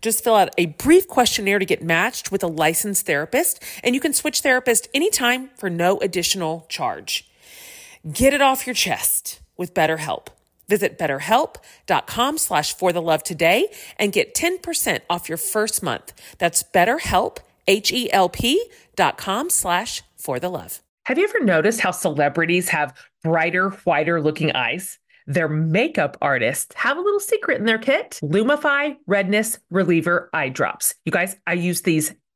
Just fill out a brief questionnaire to get matched with a licensed therapist, and you can switch therapist anytime for no additional charge. Get it off your chest with BetterHelp. Visit betterhelp.com slash for the love today and get 10% off your first month. That's betterhelp, H-E-L-P dot com slash for the love. Have you ever noticed how celebrities have brighter, whiter looking eyes? Their makeup artists have a little secret in their kit Lumify Redness Reliever Eye Drops. You guys, I use these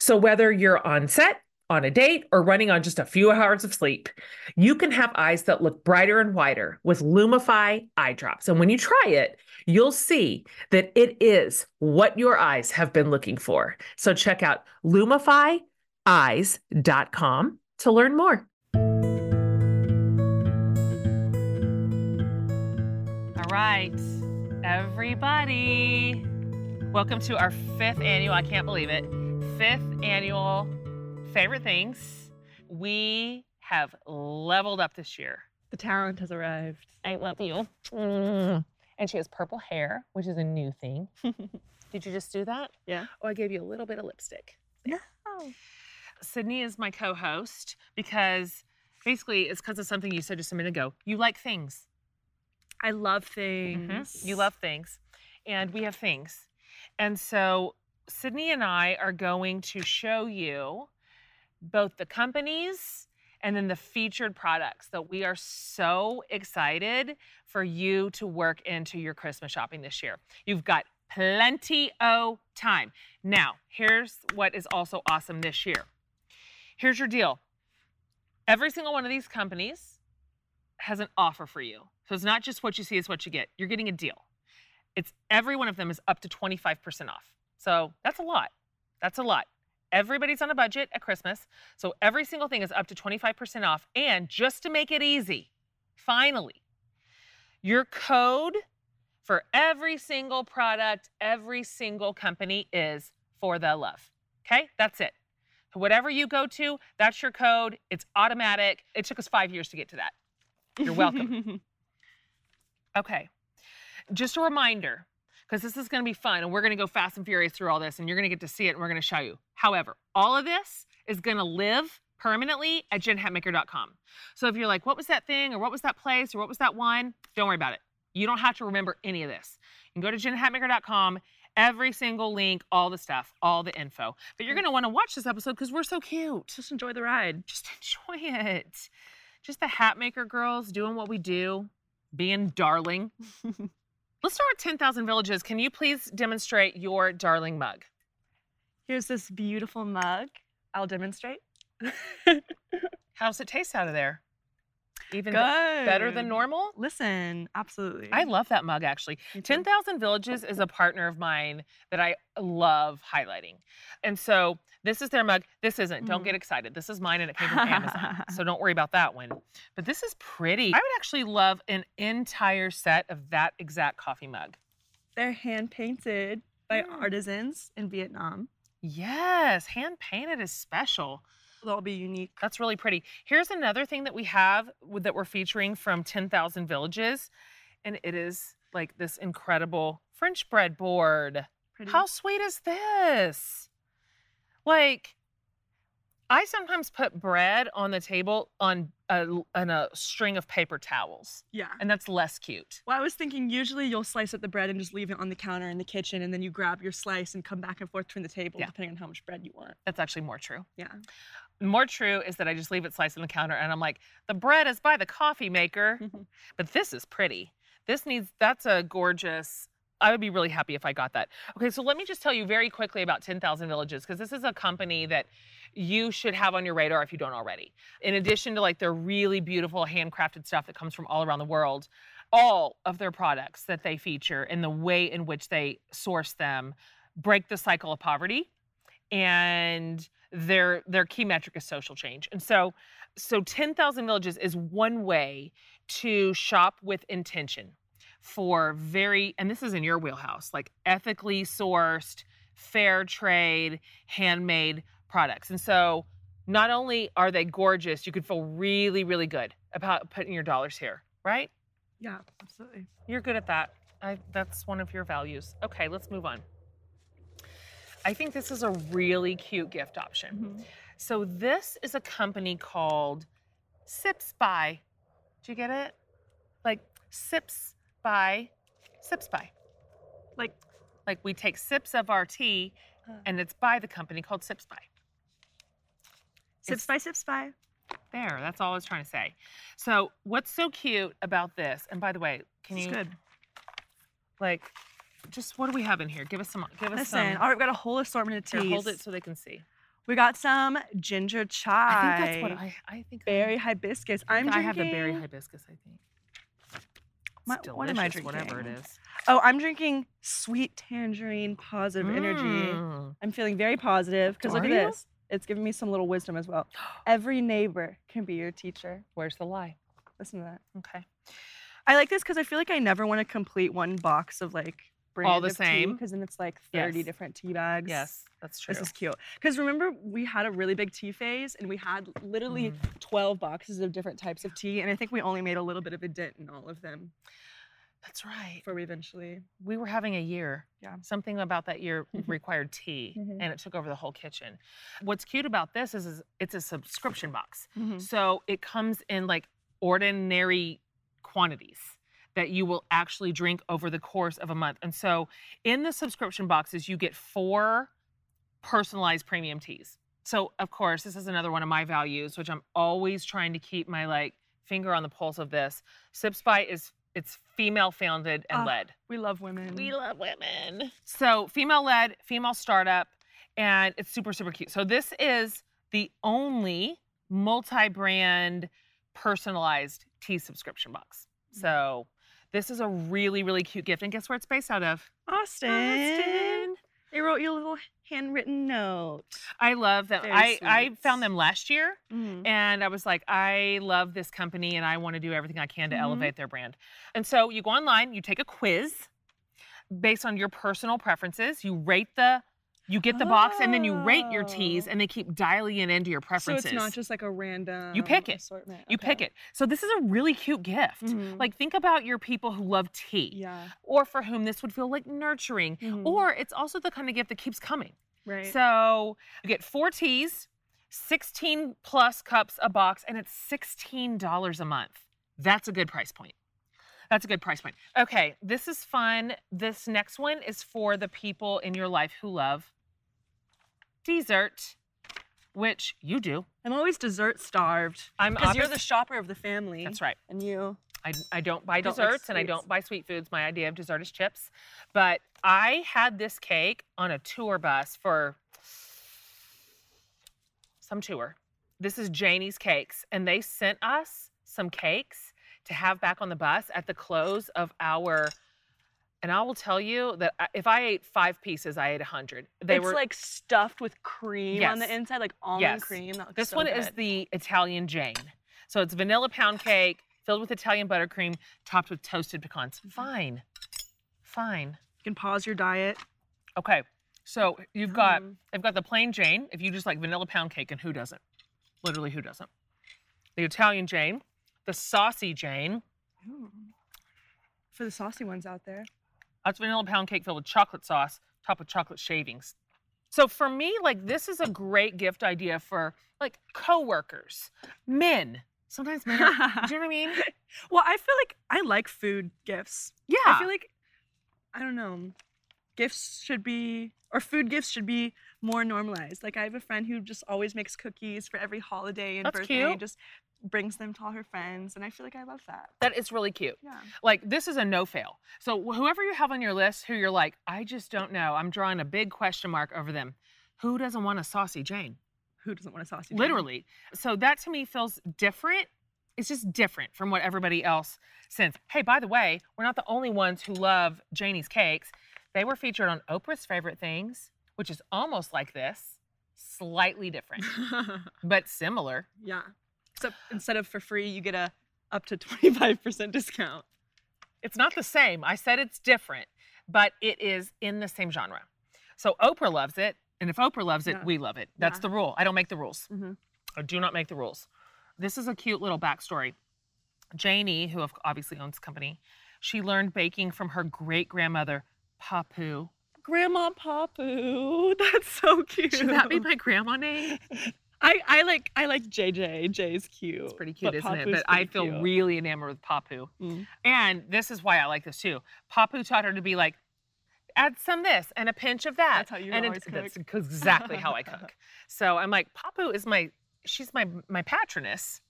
So whether you're on set, on a date, or running on just a few hours of sleep, you can have eyes that look brighter and wider with Lumify eye drops. And when you try it, you'll see that it is what your eyes have been looking for. So check out lumifyeyes.com to learn more. All right, everybody. Welcome to our fifth annual, I can't believe it, fifth annual favorite things. We have leveled up this year. The talent has arrived. I love you. Mm. And she has purple hair, which is a new thing. Did you just do that? Yeah. Oh, I gave you a little bit of lipstick. No. Sydney is my co host because basically it's because of something you said just a minute ago. You like things. I love things. Mhm. You love things. And we have things. And so Sydney and I are going to show you both the companies and then the featured products that we are so excited for you to work into your Christmas shopping this year. You've got plenty of time. Now, here's what is also awesome this year. Here's your deal. Every single one of these companies has an offer for you. So it's not just what you see, it's what you get. You're getting a deal. It's every one of them is up to 25% off. So that's a lot. That's a lot. Everybody's on a budget at Christmas. So every single thing is up to 25% off. And just to make it easy, finally, your code for every single product, every single company is for the love. Okay? That's it. Whatever you go to, that's your code. It's automatic. It took us five years to get to that. You're welcome. Okay. Just a reminder, because this is going to be fun and we're going to go fast and furious through all this and you're going to get to see it and we're going to show you. However, all of this is going to live permanently at jenhatmaker.com. So if you're like, what was that thing or what was that place or what was that one? Don't worry about it. You don't have to remember any of this. You can go to jenhatmaker.com, every single link, all the stuff, all the info. But you're going to want to watch this episode because we're so cute. Just enjoy the ride. Just enjoy it. Just the Hatmaker girls doing what we do, being darling. Let's start with 10,000 Villages. Can you please demonstrate your darling mug? Here's this beautiful mug. I'll demonstrate. How's it taste out of there? Even be- better than normal? Listen, absolutely. I love that mug actually. 10,000 Villages is a partner of mine that I love highlighting. And so this is their mug. This isn't. Don't get excited. This is mine and it came from Amazon. So don't worry about that one. But this is pretty. I would actually love an entire set of that exact coffee mug. They're hand painted by Mm. artisans in Vietnam. Yes, hand painted is special. That'll be unique. That's really pretty. Here's another thing that we have that we're featuring from 10,000 Villages, and it is like this incredible French bread board. Pretty. How sweet is this? Like, I sometimes put bread on the table on a, on a string of paper towels, Yeah. and that's less cute. Well, I was thinking usually you'll slice up the bread and just leave it on the counter in the kitchen, and then you grab your slice and come back and forth between the table Yeah. depending on how much bread you want. That's actually more true. Yeah. More true is that I just leave it sliced on the counter, and I'm like, the bread is by the coffee maker. But this is pretty. This needs, that's a gorgeous, I would be really happy if I got that. Okay, so let me just tell you very quickly about 10,000 Villages, because this is a company that you should have on your radar if you don't already. In addition to like their really beautiful handcrafted stuff that comes from all around the world, all of their products that they feature and the way in which they source them break the cycle of poverty and their their key metric is social change. And so so 10,000 villages is one way to shop with intention for very and this is in your wheelhouse, like ethically sourced, fair trade, handmade products. And so not only are they gorgeous, you can feel really really good about putting your dollars here, right? Yeah, absolutely. You're good at that. I, that's one of your values. Okay, let's move on. I think this is a really cute gift option. Mhm. So this is a company called Sips by. Do you get it? Like Sips by, Sips by. Like, Like we take sips of our tea, Uh. and it's by the company called Sips by. sips It's- by sips by. There, that's all I was trying to say. So what's so cute about this? And by the way, can This you is good. like just what do we have in here? Give us some. Give us Listen, some. all right, we've got a whole assortment of Here, teas. hold it so they can see. We got some ginger chai. I think that's what I. I think berry hibiscus. I, I'm think I have the berry hibiscus. I think. My- what am I delicious, Whatever it drinking? is. Oh, I'm drinking sweet tangerine positive energy. Mm. I'm feeling very positive because look at you? this. It's giving me some little wisdom as well. Every neighbor can be your teacher. Where's the lie? Listen to that. Okay. I like this because I feel like I never want to complete one box of like brand the same? because then it's like 30 Yes. different tea bags. Yes, that's true. This is cute. Because remember, we had a really big tea phase and we had literally Mm. 12 boxes of different types of tea. And I think we only made a little bit of a dent in all of them That's right. before we eventually. We were having a year. Yeah. Something about that year required tea, Mhm. and it took over the whole kitchen. What's cute about this is, is it's a subscription box. Mhm. So it comes in like ordinary quantities that you will actually drink over the course of a month. And so in the subscription boxes, you get four personalized premium teas. So of course, this is another one of my values, which I'm always trying to keep my like finger on the pulse of this. Sips by is it's female founded and Ah, led. We love women. We love women. So female led, female startup, and it's super, super cute. So this is the only multi-brand personalized tea subscription box. So this is a really, really cute gift. And guess where it's based out of? Austin. Austin. They wrote you a little handwritten note. I love them. Very I, I found them last year Mhm. and I was like, I love this company and I want to do everything I can to Mhm. elevate their brand. And so you go online, you take a quiz based on your personal preferences, you rate the you get the box and then you rate your teas and they keep dialing it into your preferences. So it's not just like a random. You pick it. Assortment. you pick it. So this is a really cute gift. Mhm. Like think about your people who love tea Yeah. or for whom this would feel like nurturing. Mhm. Or it's also the kind of gift that keeps coming. right. So you get four teas, 16 plus cups a box, and it's $16 a month. That's a good price point. That's a good price point. Okay, this is fun. This next one is for the people in your life who love dessert, which you do. I'm always dessert starved. I'm Because you're the shopper of the family. That's right. And you. I, I don't buy Don't like desserts and I don't buy sweet foods. My idea of dessert is chips. But I had this cake on a tour bus for some tour. This is Janie's Cakes, and they sent us some cakes to have back on the bus at the close of our. And I will tell you that if I ate five pieces, I ate a hundred. They it's were like stuffed with cream on the inside, like almond Yes. cream. This so one is the Italian Jane. So it's vanilla pound cake filled with Italian buttercream, topped with toasted pecans. Mm-hmm. Fine. Fine. You can pause your diet. Okay. So you've got Mm. they've got the plain Jane, if you just like vanilla pound cake, and who doesn't? Literally, who doesn't? The Italian Jane, the saucy Jane. Ooh. For the saucy ones out there. That's vanilla pound cake filled with chocolate sauce, topped with chocolate shavings. So for me, like this is a great gift idea for like coworkers, men. Sometimes men. Are, do you know what I mean? Well, I feel like I like food gifts. Yeah. I feel like I don't know. Gifts should be or food gifts should be more normalized. Like I have a friend who just always makes cookies for every holiday and That's birthday cute. and just brings them to all her friends and I feel like I love that. that is really cute. Yeah. Like this is a no fail. So whoever you have on your list, who you're like, I just don't know. I'm drawing a big question mark over them. Who doesn't want a saucy Jane? Who doesn't want a saucy Jane? Literally. So that to me feels different. It's just different from what everybody else sends. Hey, by the way, we're not the only ones who love Janie's cakes. They were featured on Oprah's favorite things, which is almost like this, slightly different, but similar. yeah. Except instead of for free, you get a up to 25% discount. It's not the same. I said it's different, but it is in the same genre. So Oprah loves it, and if Oprah loves it, Yeah. we love it. That's Yeah. the rule. I don't make the rules. Mhm. I do not make the rules. This is a cute little backstory. Janie, who obviously owns the company, she learned baking from her great grandmother, Papu. Grandma Papu. That's so cute. Should that be my grandma name? I, I like I like JJ. Jay's cute. It's pretty cute, isn't it? But I feel cute. really enamored with Papu. Mm. And this is why I like this too. Papu taught her to be like, add some this and a pinch of that. That's how you and always That's cook. exactly how I cook. So I'm like, Papu is my, she's my my patroness.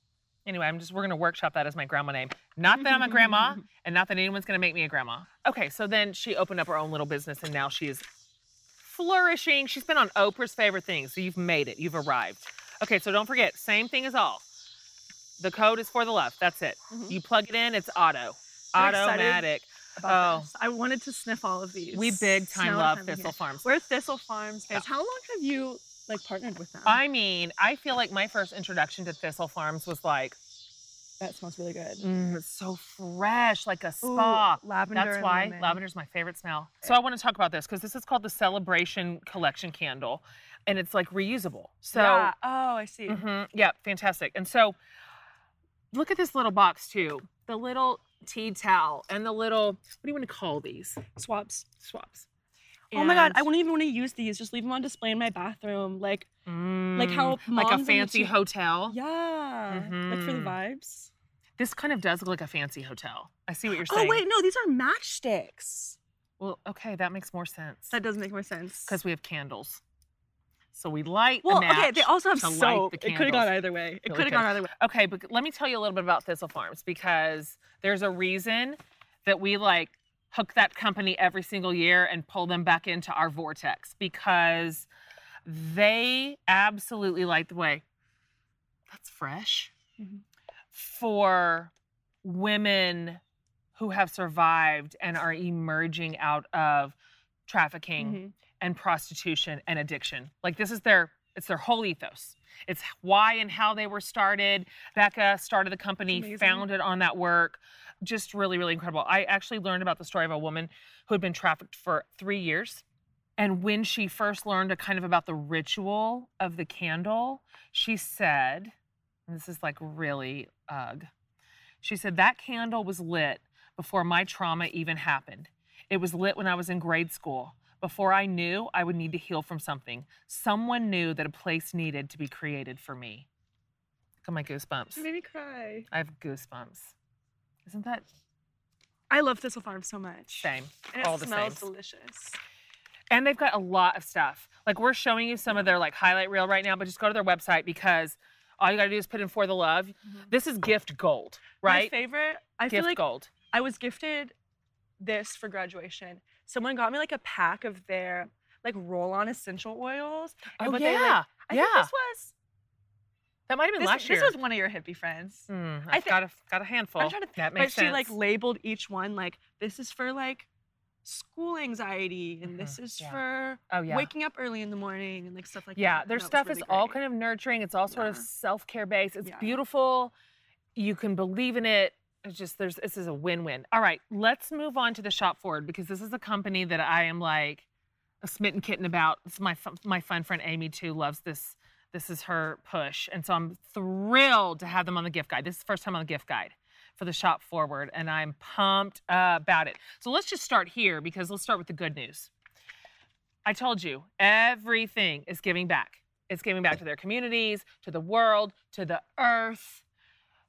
Anyway, I'm just we're gonna workshop that as my grandma name. Not that I'm a grandma, and not that anyone's gonna make me a grandma. Okay, so then she opened up her own little business, and now she is flourishing. She's been on Oprah's favorite things, so you've made it. You've arrived. Okay, so don't forget, same thing as all. The code is for the left. That's it. Mhm. You plug it in, it's auto. Automatic. Oh. this. I wanted to sniff all of these. We big time it love from here. Thistle Farms. We're Thistle Farms guys. Yeah. How long have you like partnered with them? I mean, I feel like my first introduction to Thistle Farms was like, that smells really good. mm, it's so fresh, like a Ooh, spa. lavender. That's why lemon. lavender's my favorite smell. So I want to talk about this because this is called the Celebration Collection Candle, and it's like reusable. So yeah. Oh, I see. Mhm. Yeah, fantastic. And so look at this little box too. The little tea towel and the little what do you want to call these? Swaps. Swaps. Oh my god, I wouldn't even want to use these. Just leave them on display in my bathroom. Like, like how Mm, like a the fancy hotel. yeah, like for the Mhm. vibes. This kind of does look like a fancy hotel. I see what you're saying. Oh wait, no, these are matchsticks. Well, okay, that makes more sense That does make more sense. because we have candles. So we light well, okay, they also have to light soap. It could have gone either way. It Really could have gone either way. Okay, but let me tell you a little bit about Thistle Farms because there's a reason that we like hook that company every single year and pull them back into our vortex because they absolutely light the way. That's fresh Mhm. for women who have survived and are emerging out of trafficking Mhm. and prostitution and addiction. Like this is their it's their whole ethos. It's why and how they were started. Becca started the company, Amazing. founded on that work. Just really, really incredible. I actually learned about the story of a woman who had been trafficked for three years. And when she first learned a kind of about the ritual of the candle, she said, and this is like really ugh. She said that candle was lit before my trauma even happened. It was lit when I was in grade school. Before I knew I would need to heal from something, someone knew that a place needed to be created for me. Look at my goosebumps. It made me cry. I have goosebumps. Isn't that I love Thistle Farm so much. same? And it All the smells same. delicious. And they've got a lot of stuff. Like we're showing you some of their like highlight reel right now, but just go to their website because all you gotta do is put in for the love. Mm-hmm. This is gift gold, right? My favorite. I gift feel like gold. I was gifted this for graduation. Someone got me like a pack of their like roll-on essential oils. Oh but yeah, they, like- I yeah. think this was that might have been this, last year. this was one of your hippie friends. Hmm, I I've got a got a handful. I'm trying to that but makes she like labeled each one like this is for like school anxiety and this Mhm, is yeah. for oh yeah. waking up early in the morning and like stuff like yeah, that. Yeah, their That stuff really is all kind of nurturing. It's all sort of self care based. It's Yeah. beautiful. You can believe in it. It's just there's this is a win win. All right, let's move on to the shop forward because this is a company that I am like a smitten kitten about. This is my my fun friend Amy too loves this This is her push. And so I'm thrilled to have them on the gift guide. This is the first time on the gift guide for the shop forward, and I'm pumped uh, about it. So let's just start here because let's start with the good news. I told you, everything is giving back. It's giving back to their communities, to the world, to the earth,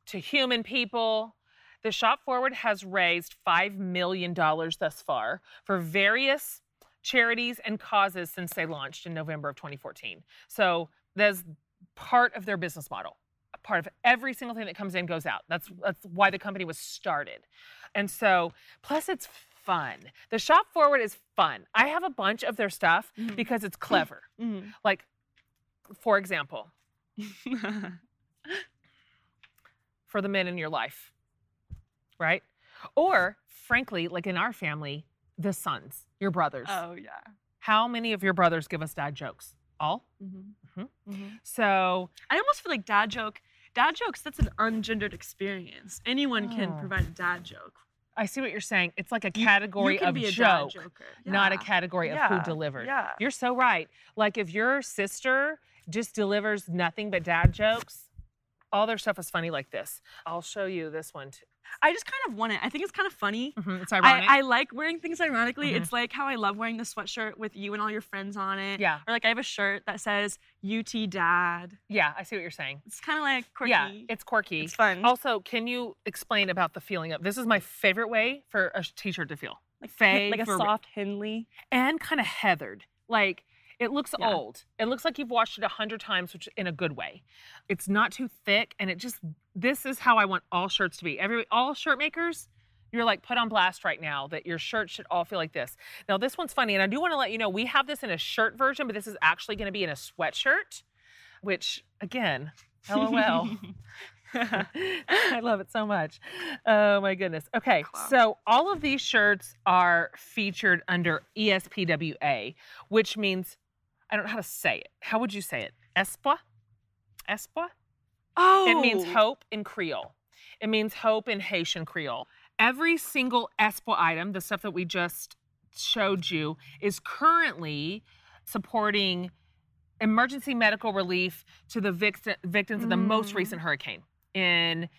to human people. The Shop Forward has raised $5 million thus far for various charities and causes since they launched in November of 2014. So that's part of their business model. Part of every single thing that comes in goes out. That's that's why the company was started. And so plus it's fun. The Shop Forward is fun. I have a bunch of their stuff Mhm. because it's clever. Mhm. Like for example, for the men in your life, right? Or, frankly, like in our family, the sons, your brothers. oh yeah. How many of your brothers give us dad jokes? All? Mm-hmm. Mhm. Mm-hmm. So, I almost feel like dad joke. Dad jokes. That's an ungendered experience. Anyone can Oh. provide a dad joke. I see what you're saying. It's like a category you can of a joke, joker. not a Yeah. category of Yeah. who delivered. Yeah. You're so right. Like if your sister just delivers nothing but dad jokes, all their stuff is funny like this. I'll show you this one too. I just kind of want it. I think it's kind of funny. Mhm, It's ironic. I, I like wearing things ironically. Mhm. It's like how I love wearing the sweatshirt with you and all your friends on it. yeah, Or like I have a shirt that says UT Dad. yeah, I see what you're saying. It's kind of like quirky. Yeah, it's quirky. It's fun. Also, can you explain about the feeling of this is my favorite way for a t-shirt to feel. like, fave like a soft Henley, And kind of heathered. Like it looks Yeah. old. It looks like you've washed it a hundred times, which in a good way. It's not too thick, and it just this is how I want all shirts to be. Every all shirt makers, you're like put on blast right now that your shirt should all feel like this. Now this one's funny, and I do want to let you know we have this in a shirt version, but this is actually going to be in a sweatshirt, which again, lol. I love it so much. Oh my goodness. Okay, so all of these shirts are featured under ESPWA, which means I don't know how to say it. How would you say it? Espoir? Espoir? oh. It means hope in Creole. It means hope in Haitian Creole. Every single Espoir item, the stuff that we just showed you, is currently supporting emergency medical relief to the victi- victims of the most Mm. recent hurricane in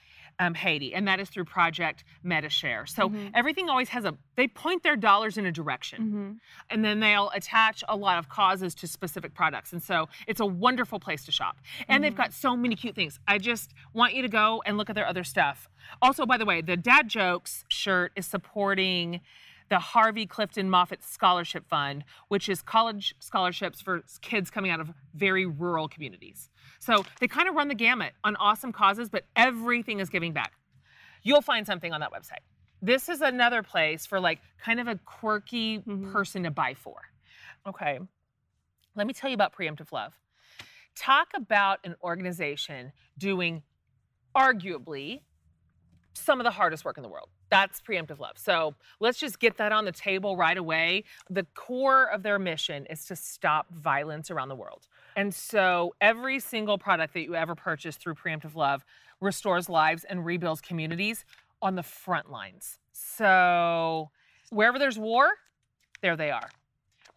um, Haiti, and that is through Project Medishare. So Mhm. everything always has a, they point their dollars in a direction hmm and then they'll attach a lot of causes to specific products. And so it's a wonderful place to shop. And they've Mhm. got so many cute things. I just want you to go and look at their other stuff. Also, by the way, the Dad Jokes shirt is supporting the Harvey Clifton Moffitt Scholarship Fund, which is college scholarships for kids coming out of very rural communities. So they kind of run the gamut on awesome causes, but everything is giving back. You'll find something on that website. This is another place for like kind of a quirky Mhm. person to buy for. Okay. Let me tell you about Preemptive Love. Talk about an organization doing arguably some of the hardest work in the world. That's preemptive love. So let's just get that on the table right away. The core of their mission is to stop violence around the world. And so every single product that you ever purchase through preemptive love restores lives and rebuilds communities on the front lines. So wherever there's war, there they are.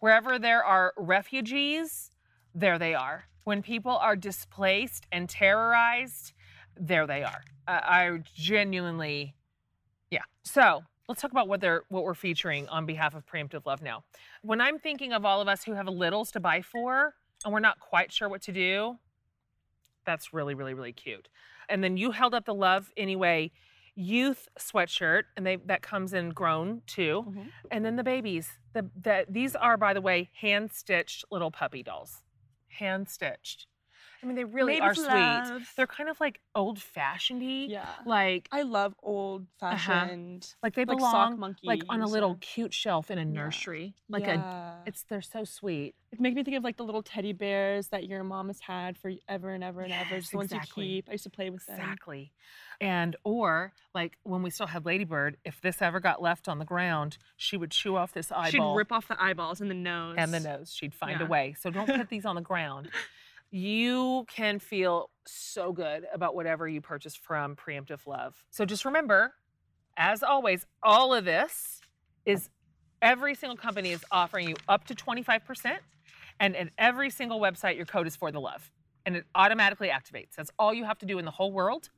Wherever there are refugees, there they are. When people are displaced and terrorized, there they are. I genuinely, yeah. So let's talk about what they're what we're featuring on behalf of Preemptive Love now. When I'm thinking of all of us who have littles to buy for and we're not quite sure what to do, that's really, really, really cute. And then you held up the love anyway youth sweatshirt, and they that comes in grown too. Mhm. And then the babies. The, the these are, by the way, hand stitched little puppy dolls. Hand stitched. I mean, they really Made are sweet. love. They're kind of like old fashioned Yeah. Like I love uh-huh. old fashioned. like they Like belong sock monkeys like on a little or- cute shelf in a nursery. Yeah. Like a it's they're so sweet. It makes me think of like the little teddy bears that your mom has had for ever and ever and ever. Just the ones you keep. I used to play with them. Exactly. And or like when we still had Ladybird, if this ever got left on the ground, she would chew off this eyeball She'd rip off the eyeballs and the nose. and the nose. She'd find a way. So don't put these on the ground. You can feel so good about whatever you purchase from Preemptive Love. So just remember, as always, all of this is every single company is offering you up to 25%. And at every single website, your code is for the love. and it automatically activates. That's all you have to do in the whole world.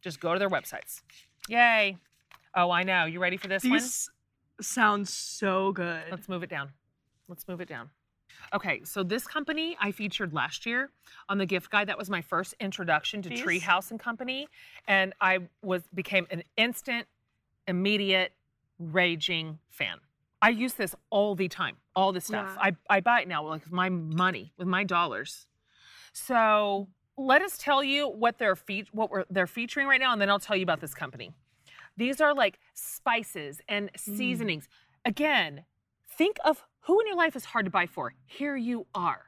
Just go to their websites. Yay. Oh, I know. You ready for this one? These sound so good. Let's move it down. Let's move it down. Okay, so this company I featured last year on the gift guide. That was my first introduction to These? Treehouse and Company, and I was became an instant, immediate, raging fan. I use this all the time, all the stuff. Yeah. I, I buy it now like with my money, with my dollars. So let us tell you what they're fe- what we're, they're featuring right now, and then I'll tell you about this company. These are like spices and mm. seasonings. Again, think of who in your life is hard to buy for. Here you are.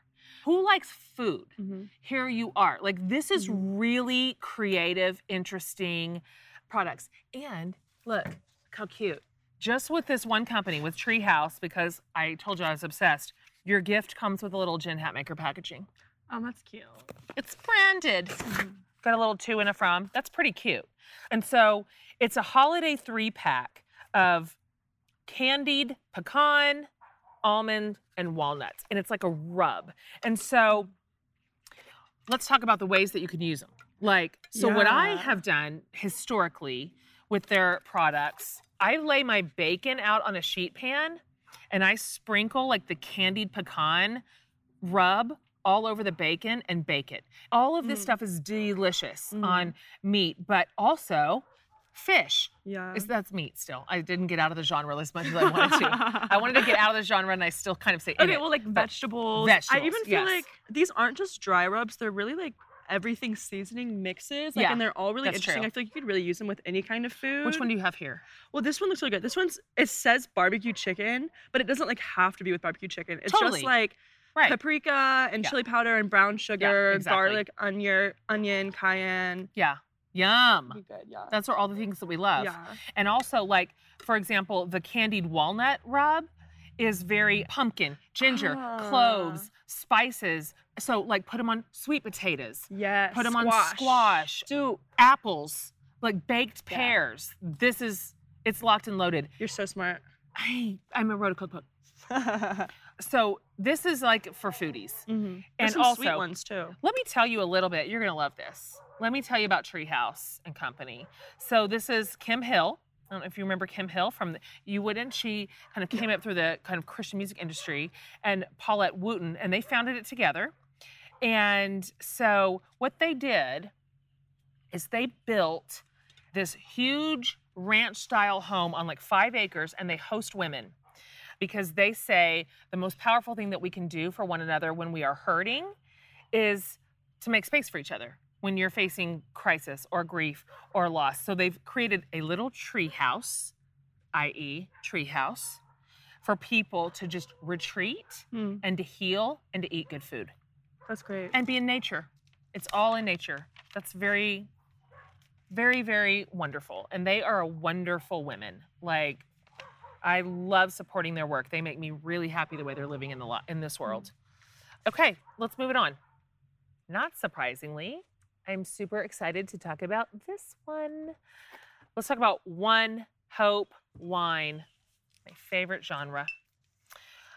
Who likes food? Mhm. Here you are. Like this is really creative, interesting products. And look, look how cute. Just with this one company, with Treehouse, because I told you I was obsessed. Your gift comes with a little Jen Hatmaker packaging. Oh, that's cute. It's branded. Got a little to and a from. That's pretty cute. And so it's a holiday three pack of candied pecan, almond, and walnuts. And it's like a rub. And so let's talk about the ways that you can use them. Like, so what I have done historically with their products, I lay my bacon out on a sheet pan and I sprinkle like the candied pecan rub all over the bacon and bake it. All of this Mm. stuff is delicious Mhm. on meat, but also fish. Yeah. Is that's meat still? I didn't get out of the genre as much as I wanted to. I wanted to get out of the genre, and I still kind of say Okay, well, like but vegetables. I even feel yes. like these aren't just dry rubs; they're really like everything seasoning mixes. Like, Yeah, and they're all really interesting. true. I feel like you could really use them with any kind of food. Which one do you have here? Well, this one looks really good. This one's it says barbecue chicken, but it doesn't like have to be with barbecue chicken. It's Totally. just like Right. paprika and Yeah. chili powder and brown sugar, exactly. garlic, onion, onion, cayenne. Yeah. Yum. Be good, yeah. That's are all the things that we love. yeah. And also, like, for example, the candied walnut rub is very pumpkin, ginger, Ah. cloves, spices. So, like, put them on sweet potatoes, Yes. put them on squash, Do apples, like baked Yeah. pears. This is, it's locked and loaded. you're so smart. I, I'm a wrote a cookbook. So, this is like for foodies. Mhm. And also, sweet ones too. Let me tell you a little bit. You're going to love this. Let me tell you about Treehouse and Company. So this is Kim Hill. I don't know if you remember Kim Hill from the, you wouldn't. She kind of came up through the kind of Christian music industry, and Paulette Wooten, and they founded it together. And so what they did is they built this huge ranch style home on like five acres, and they host women because they say the most powerful thing that we can do for one another when we are hurting is to make space for each other when you're facing crisis or grief or loss. So they've created a little tree house, i.e., tree house, for people to just retreat Hmm, and to heal and to eat good food that's great. and be in nature. It's all in nature. That's very, very, very wonderful. And they are a wonderful women. Like, I love supporting their work. They make me really happy the way they're living in the lo- in this world. Okay, let's move it on. Not surprisingly, I'm super excited to talk about this one. Let's talk about One Hope Wine, my favorite genre.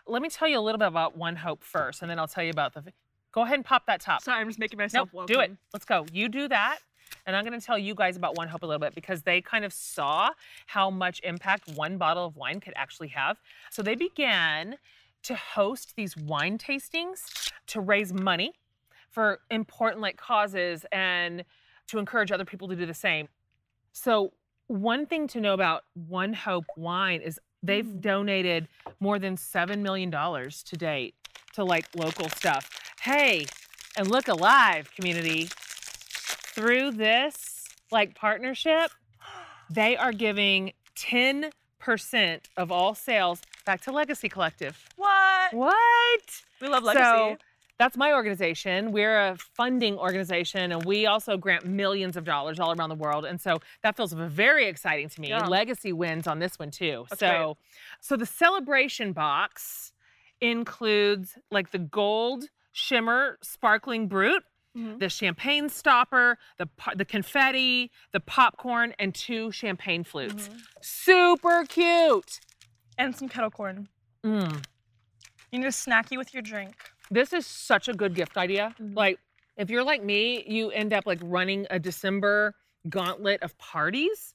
Let me tell you a little bit about One Hope first, and then I'll tell you about the. Go ahead and pop that top. Sorry, I'm just making myself welcome. do it. Let's go. You do that. And I'm going to tell you guys about One Hope a little bit because they kind of saw how much impact one bottle of wine could actually have. So they began to host these wine tastings to raise money for important like causes and to encourage other people to do the same. So one thing to know about One Hope Wine is they've Mm. donated more than 7 million dollars to date to like local stuff. Hey, and look alive community through this like partnership they are giving 10% of all sales back to legacy collective What? what We love legacy. so that's my organization we're a funding organization and we also grant millions of dollars all around the world and so that feels very exciting to me Yeah. legacy wins on this one too That's so so the celebration box includes like the gold shimmer sparkling brut Mhm. the champagne stopper, the the confetti, the popcorn, and two champagne flutes. Mhm. Super cute. and some kettle corn. Mm. You need a snacky with your drink. This is such a good gift idea. Mhm. Like If you're like me, you end up like running a December gauntlet of parties,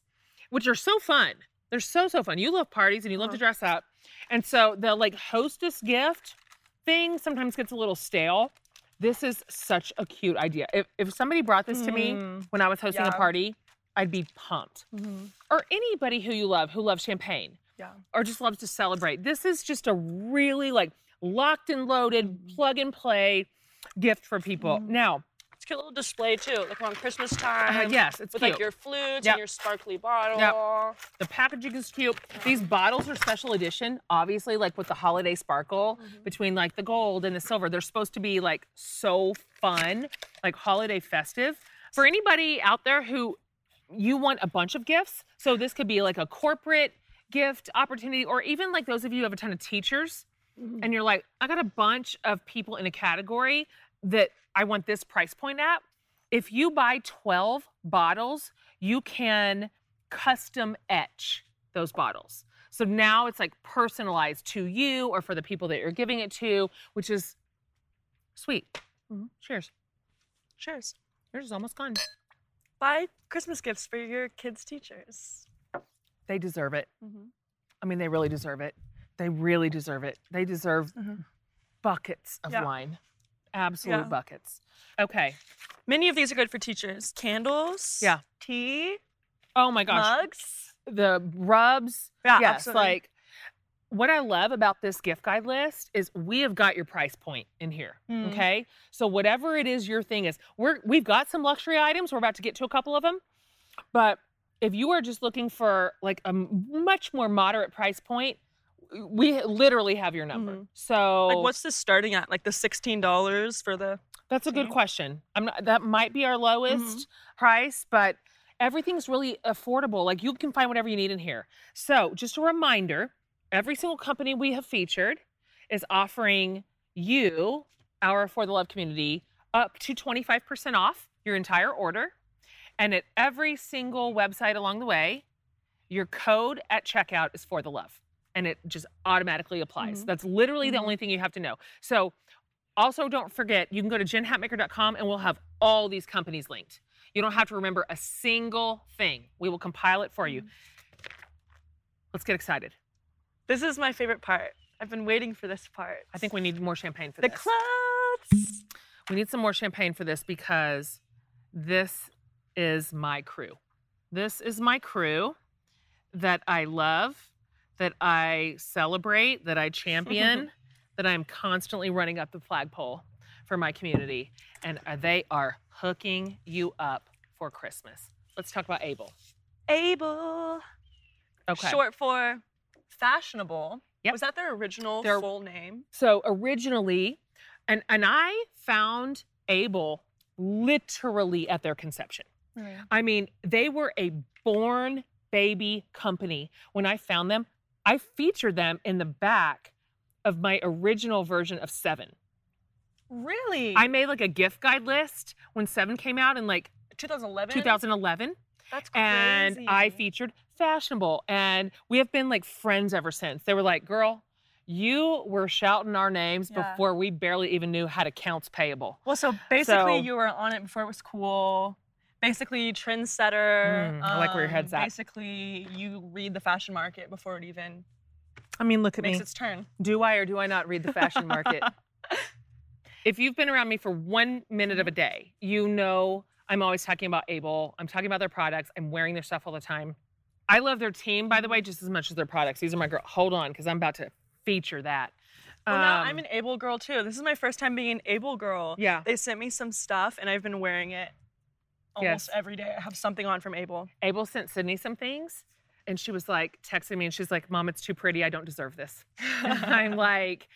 which are so fun. They're so so fun. You love parties and you love to Uh-huh. dress up. And so the like hostess gift thing sometimes gets a little stale. This is such a cute idea. If if somebody brought this to me Mm, when I was hosting a party, I'd be pumped. mhm. Or anybody who you love who loves champagne Yeah. or just loves to celebrate. This is just a really like locked and loaded, plug and play gift for people. Mhm. Now, It's a cute little display too, like around Christmas uh, time. yes, it's With cute. like your flutes Yep. and your sparkly bottle. the packaging is cute. These bottles are special edition, obviously, like with the holiday sparkle Mhm. between like the gold and the silver. They're supposed to be like so fun, like holiday festive. For anybody out there who you want a bunch of gifts, so this could be like a corporate gift opportunity, or even like those of you who have a ton of teachers Mhm. and you're like, I got a bunch of people in a category that I want this price point at. If you buy 12 bottles, you can custom etch those bottles. So now it's like personalized to you or for the people that you're giving it to, which is sweet. Mhm. Cheers. Cheers. Yours is almost gone. Buy Christmas gifts for your kids' teachers. They deserve it. Mhm. I mean, they really deserve it. They really deserve it. They deserve Mhm. buckets of Yeah. wine. Absolute Yeah. buckets. Okay. Many of these are good for teachers. Candles. Yeah. Tea. Oh my gosh. Mugs. the rubs. Yeah, yes, absolutely. like what I love about this gift guide list is we have got your price point in here. Mm. Okay. So whatever it is your thing is, we're we've got some luxury items. We're about to get to a couple of them. But if you are just looking for like a much more moderate price point, we literally have your number. Mhm. So Like what's this starting at? Like the sixteen dollars for the That's a good question. I'm not, that might be our lowest price, but everything's really affordable. Like you can find whatever you need in here. So, just a reminder, every single company we have featured is offering you, our For the Love community, up to 25% off your entire order. And at every single website along the way, your code at checkout is for the love. And it just automatically applies. Mhm. That's literally the Mhm. only thing you have to know. So also, don't forget, you can go to jenhatmaker.com and we'll have all these companies linked. You don't have to remember a single thing. We will compile it for you. Let's get excited. This is my favorite part. I've been waiting for this part. I think we need more champagne for this. the this. clothes. we need some more champagne for this because this is my crew. This is my crew that I love, that I celebrate, that I champion, that I'm constantly running up the flagpole for my community. And uh, they are hooking you up for Christmas. Let's talk about Able. Able. Okay. Short for fashionable. Yep. Was that their original Their- full name? So originally, and and I found Able literally at their conception. I mean, they were a born baby company. When I found them, I featured them in the back of my original version of Seven. Really? I made like a gift guide list when Seven came out in like 2011. 2011, That's crazy. and I featured Fashionable, and we have been like friends ever since. They were like, "Girl, you were shouting our names Yeah. before we barely even knew how to counts payable." Well, so basically, So- you were on it before it was cool. Basically, trendsetter. Mm, I like where your um, head's at. Basically, you read the fashion market before it even I mean, look at makes me. its turn. Do I or do I not read the fashion market? if you've been around me for one minute of a day, you know I'm always talking about Able. I'm talking about their products. I'm wearing their stuff all the time. I love their team, by the way, just as much as their products. These are my girl. Hold on, because I'm about to feature that. Well, now I'm Um, an able girl too. This is my first time being an able girl. Yeah. They sent me some stuff, and I've been wearing it almost Yes. every day. I have something on from Able. Able sent Sydney some things, and she was like texting me, and she's like, "Mom, it's too pretty. I don't deserve this." I'm like,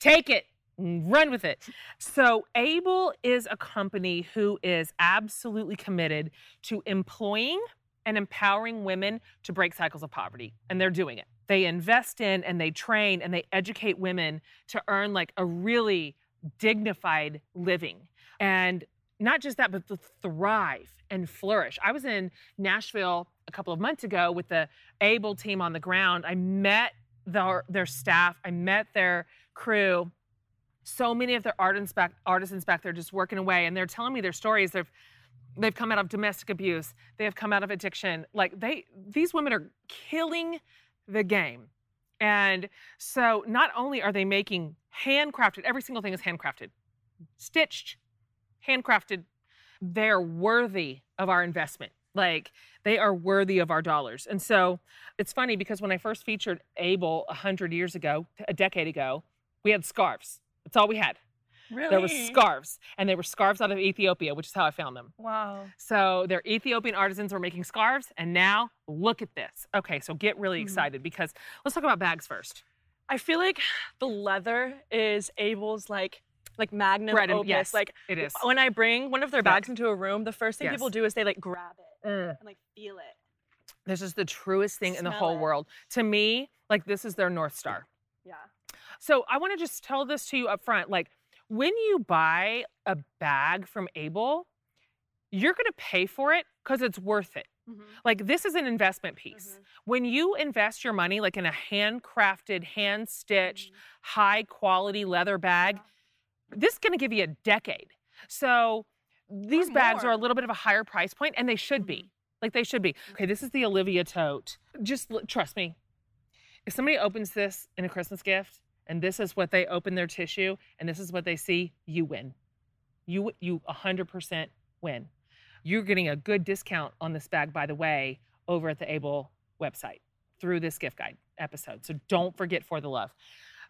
take it, run with it. So, Able is a company who is absolutely committed to employing and empowering women to break cycles of poverty, and they're doing it. They invest in and they train and they educate women to earn like a really dignified living. And not just that, but to thrive and flourish. I was in Nashville a couple of months ago with the Able team on the ground. I met their, their staff, I met their crew, so many of their artisans back artisans back there just working away and they're telling me their stories. They've they've come out of domestic abuse. They have come out of addiction. Like they these women are killing the game. And so not only are they making handcrafted every single thing is handcrafted stitched handcrafted they're worthy of our investment like they are worthy of our dollars and so it's funny because when i first featured Able 100 years ago a decade ago we had scarves that's all we had. Really? There was scarves, and they were scarves out of Ethiopia, which is how I found them. Wow. So they're Ethiopian artisans were making scarves, and now look at this. Okay, so get really Mhm. excited because let's talk about bags first. I feel like the leather is Able's like like magnum Bread and- opus. yes. Like It is. when I bring one of their Yeah. bags into a room, the first thing Yes. people do is they like grab it Mm. and like feel it. This is the truest thing in the whole it. world. To me, like this is their North Star. Yeah. So I want to just tell this to you up front. Like when you buy a bag from Able, you're going to pay for it because it's worth it. Mm-hmm. Like this is an investment piece. Mm-hmm. When you invest your money like in a handcrafted, hand stitched, mm-hmm. high quality leather bag, this is going to give you a decade. So these bags are a little bit of a higher price point and they should be. Mm-hmm. Like they should be. Okay, this is the Olivia tote. Just l- trust me. If somebody opens this in a Christmas gift and this is what they open their tissue and this is what they see, you win. You you 100% win. You're getting a good discount on this bag by the way over at the Able website through this gift guide episode. So don't forget for the love.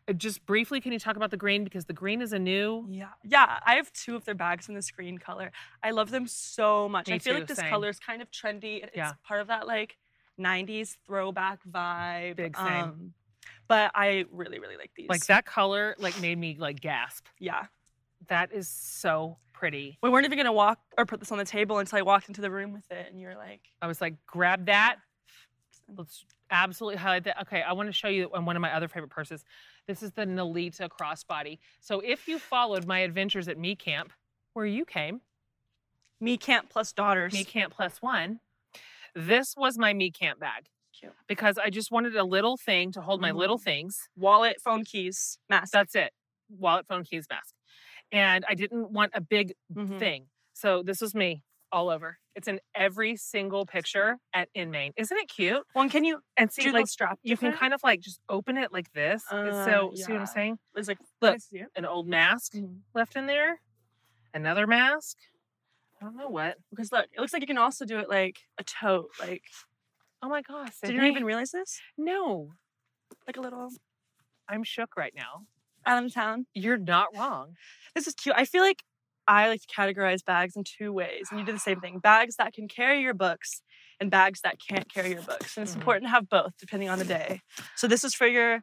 Uh, Just briefly, can you talk about the green because the green is a new Yeah. Yeah. I have two of their bags in this green color. I love them so much. Me I feel too, like this same. color is kind of trendy. It's Yeah. part of that like 90s throwback vibe. Big same. Um, but I really, really like these. like that color like made me like gasp. Yeah. That is so pretty. We weren't even gonna walk or put this on the table until I walked into the room with it, and you were like, I was like, grab that. Let's absolutely highlight that. Okay, I want to show you on one of my other favorite purses. This is the Nalita crossbody. So if you followed my adventures at Me Camp, where you came, "Me Camp plus daughters." Me Camp Plus One, this was my Me Camp bag Cute. because I just wanted a little thing to hold my little Mhm. things. Wallet, phone, keys, mask. That's it. Wallet, phone, keys, mask. And I didn't want a big Mhm. thing. So this was me all over. It's in every single picture at in Maine. Isn't it cute? One, can you And see, like strap? you can kind of like just open it like this. Uh, so see what. I'm saying? It's like Look. An old mask Mhm. left in there, another mask. I don't know what. Because look, it looks like you can also do it like a tote. Like, Oh my gosh! did you even realize this? No, Like a little I'm shook right now. Adam Town. You're not wrong. This is cute. I feel like I like to categorize bags in two ways, and you do the same thing: bags that can carry your books, and bags that can't carry your books. And it's Mhm. important to have both, depending on the day. So this is for your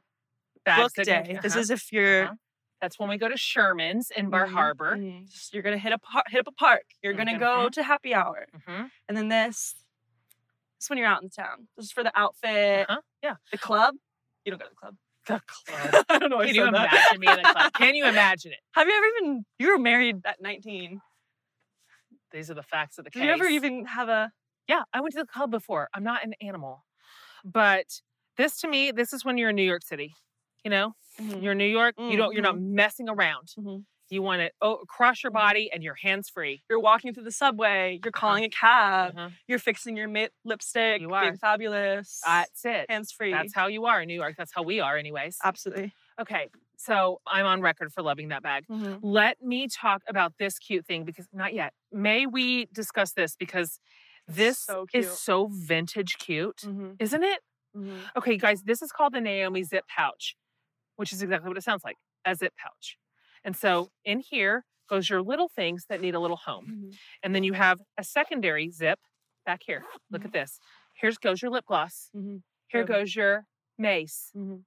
Bags book day. can- This uh-huh, is if you're uh-huh. That's when we go to Sherman's in Bar Mhm, Harbor. mhm. Just- You're gonna hit a par- hit up a park. You're gonna go to happy hour, Mhm, and then this. This is when you're out in town. This is for the outfit. uh-huh, Yeah. The club. You don't go to the club. The club. I don't know. Can you imagine me in the club? Can you imagine it? Have you ever even? You were married at 19. These are the facts of the Did case. you ever even have a? Yeah, I went to the club before. I'm not an animal. But this to me, this is when you're in New York City. You know, mm-hmm. you're in New York, you mm, don't you're not mm-hmm. messing around. Mhm. You want to oh, cross your body and you're hands free. You're walking through the subway. You're calling a cab. Uh-huh. You're fixing your lipstick. You being are. fabulous. That's it. hands free. That's how you are in New York. That's how we are, anyways. Absolutely. Okay, so I'm on record for loving that bag. Mhm. Let me talk about this cute thing because not yet. May we discuss this because this So is so vintage cute, Mhm. isn't it? Mhm. Okay, guys, this is called the Naomi Zip Pouch, which is exactly what it sounds like a zip pouch. And so in here goes your little things that need a little home. Mhm. And then you have a secondary zip back here. Look at this. Here goes your lip gloss. Mhm. Here goes your mace. Mhm.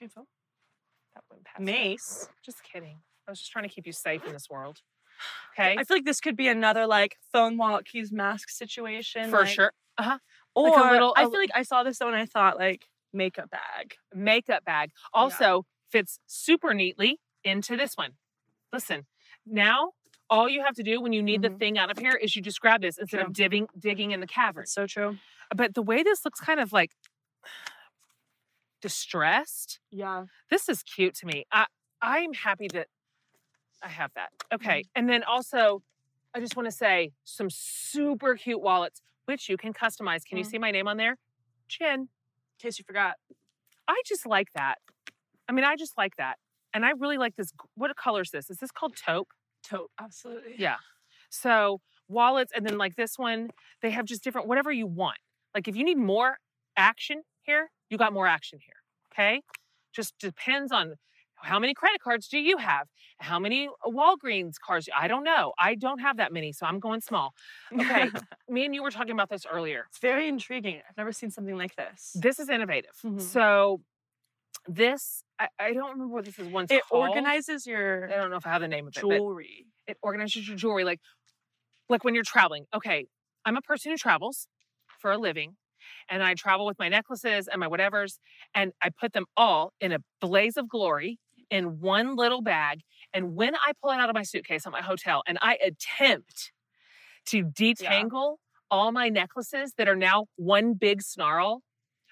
That went past it. Mace. Just kidding. I was just trying to keep you safe in this world. Okay. I feel like this could be another like phone, wallet, keys, mask situation. For like- sure. Uh-huh. Or Like a little- I feel like I saw this though and I thought like makeup bag. Makeup bag also fits super neatly into this one. Listen, now all you have to do when you need the Mhm. thing out of here is you just grab this instead True. of digging digging in the cavern. It's so true. But the way this looks kind of like distressed, Yeah. this is cute to me. I I'm happy that I have that. Okay. And then also, I just want to say some super cute wallets, which you can customize. Can you Mm. see my name on there? Chin. In case you forgot. I just like that. I mean, I just like that. And I really like this. What color is this? Is this called taupe? Taupe. Absolutely. Yeah. So wallets, and then like this one, they have just different, whatever you want. Like if you need more action here, you got more action here. Okay. Just depends on how many credit cards do you have? How many Walgreens cards? I don't know. I don't have that many, so I'm going small. Okay. Me and you were talking about this earlier. it's very intriguing. I've never seen something like this. This is innovative. Mhm. So this, I, I don't remember what this is one's It called. organizes your I don't know if I have the name of it. jewelry. it organizes your jewelry like like when you're traveling okay i'm a person who travels for a living and i travel with my necklaces and my whatevers and i put them all in a blaze of glory in one little bag and when i pull it out of my suitcase at my hotel and i attempt to detangle all my necklaces that are now one big snarl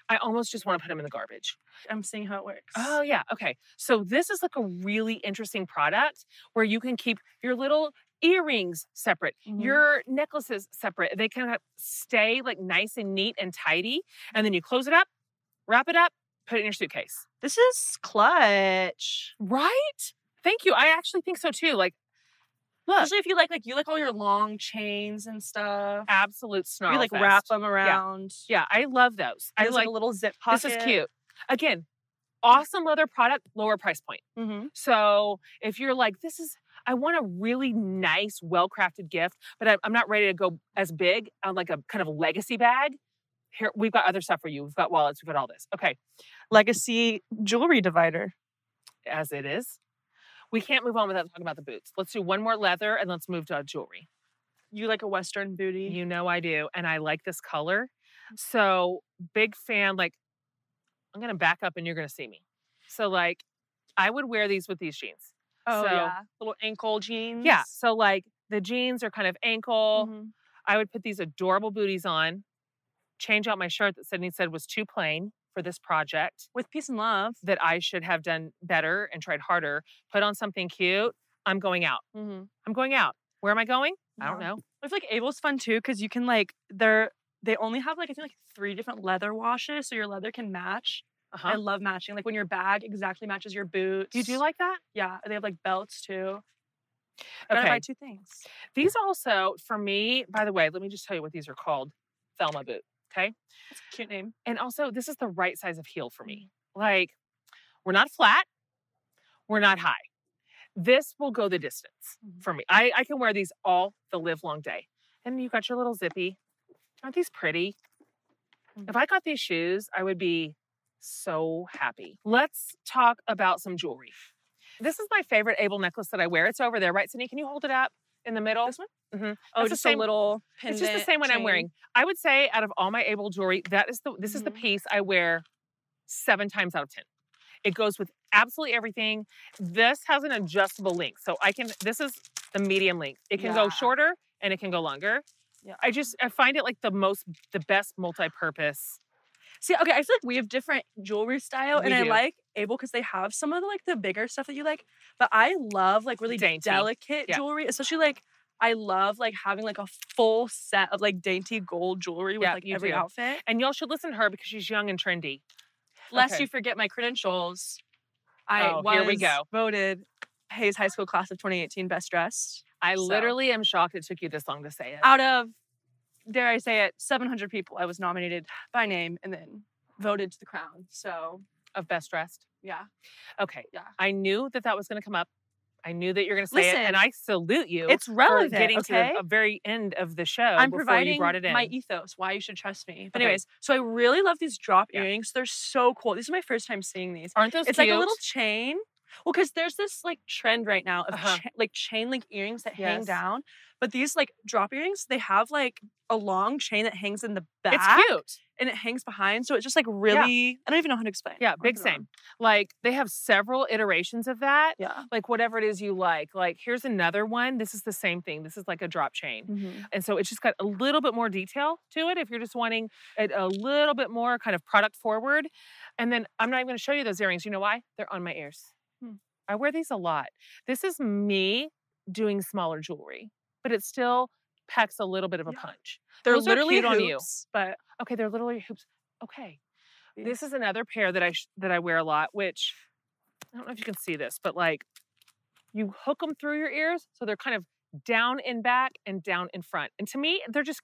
i almost just want to put them in the garbage I'm seeing how it works. Oh, yeah. Okay. So this is like a really interesting product where you can keep your little earrings separate, Mhm. your necklaces separate. They can have- stay like nice and neat and tidy. And then you close it up, wrap it up, put it in your suitcase. This is clutch. Right? Thank you. I actually think so too. Like, look, Especially if you like like you like all your long chains and stuff. absolute snarl. you like fest. wrap them around. Yeah, I love those. I There's, like a little zip pocket. this is cute. Again, awesome leather product, lower price point. Mm-hmm. So if you're like, this is, I want a really nice, well crafted gift, but I'm not ready to go as big on like a kind of legacy bag. Here, we've got other stuff for you. We've got wallets, we've got all this. Okay, Legacy jewelry divider. as it is. We can't move on without talking about the boots. Let's do one more leather and let's move to jewelry. You like a Western booty. You know I do. And I like this color. So big fan, like, I'm going to back up and you're going to see me. So, like, I would wear these with these jeans. oh so- yeah, little ankle jeans. Yeah. So, like, the jeans are kind of ankle. Mhm. I would put these adorable booties on, change out my shirt that Sydney said was too plain for this project, with peace and love. that I should have done better and tried harder, put on something cute. I'm going out. Mm-hmm. I'm going out. Where am I going? I don't know. I feel like Able's fun too because you can like they're they only have like I think like three different leather washes, so your leather can match. I Uh-huh. love matching. Like when your bag exactly matches your boots. You do like that? Yeah, they have like belts too. Gotta buy two things. These also, for me, by the way, let me just tell you what these are called Thelma boot. Okay. That's a cute name. And also, this is the right size of heel for me. Like, we're not flat, we're not high. This will go the distance Mhm. for me. I, I can wear these all the live long day. And you got your little zippy. Aren't these pretty? If I got these shoes, I would be so happy. Let's talk about some jewelry. This is my favorite Able necklace that I wear. It's over there, right, Sydney? Can you hold it up in the middle? This one? Mhm. Oh, It's the just same- a little. It's just the same one I'm wearing. I would say out of all my Able jewelry, that is the this is the Mhm. piece I wear seven times out of ten. It goes with absolutely everything. This has an adjustable length, so I can. This is the medium length. It can go shorter and it can go longer. Yeah. I just I find it like the most the best multi-purpose. See, okay, I feel like we have different jewelry style, and We I like Able because they have some of the like the bigger stuff that you like. But I love like really Dainty. delicate Yeah. jewelry, especially like I love like having like a full set of like dainty gold jewelry with Yeah, like every do. outfit. And y'all should listen to her because she's young and trendy. Lest Okay. you forget my credentials, I Oh, was here we go. voted Hays High School Class of 2018 Best Dressed I So- literally am shocked it took you this long to say it. out of dare I say it, 700 people. I was nominated by name and then voted to the crown. So Of best dressed. yeah, Okay. Yeah. I knew that that was going to come up. I knew that you're going to say it, and I salute you. it's for relevant. getting okay? to the very end of the show I'm before providing you brought it in. my ethos, why you should trust me. But Okay. anyways, so I really love these drop Yeah. earrings. They're so cool. These are my first time seeing these. Aren't those It's cute? like a little chain. Well, because there's this like trend right now of Uh-huh. cha- like chain link earrings that hang down. But these like drop earrings, they have like a long chain that hangs in the back It's cute. and it hangs behind. So it's just like really, I don't even know how to explain. Yeah, big put it on. same. Like they have several iterations of that. Yeah. Like whatever it is you like. Like here's another one. This is the same thing. This is like a drop chain. Mhm. And so it's just got a little bit more detail to it if you're just wanting it a little bit more kind of product forward. And then I'm not even going to show you those earrings. You know why? They're on my ears. Hmm. I wear these a lot. This is me doing smaller jewelry, but it still packs a little bit of a Yeah. punch. They're Those literally cute on you. hoops, but Okay, they're literally hoops. Okay. This is another pair that I sh- that I wear a lot, which I don't know if you can see this, but like you hook them through your ears, so they're kind of down in back and down in front. And to me, they're just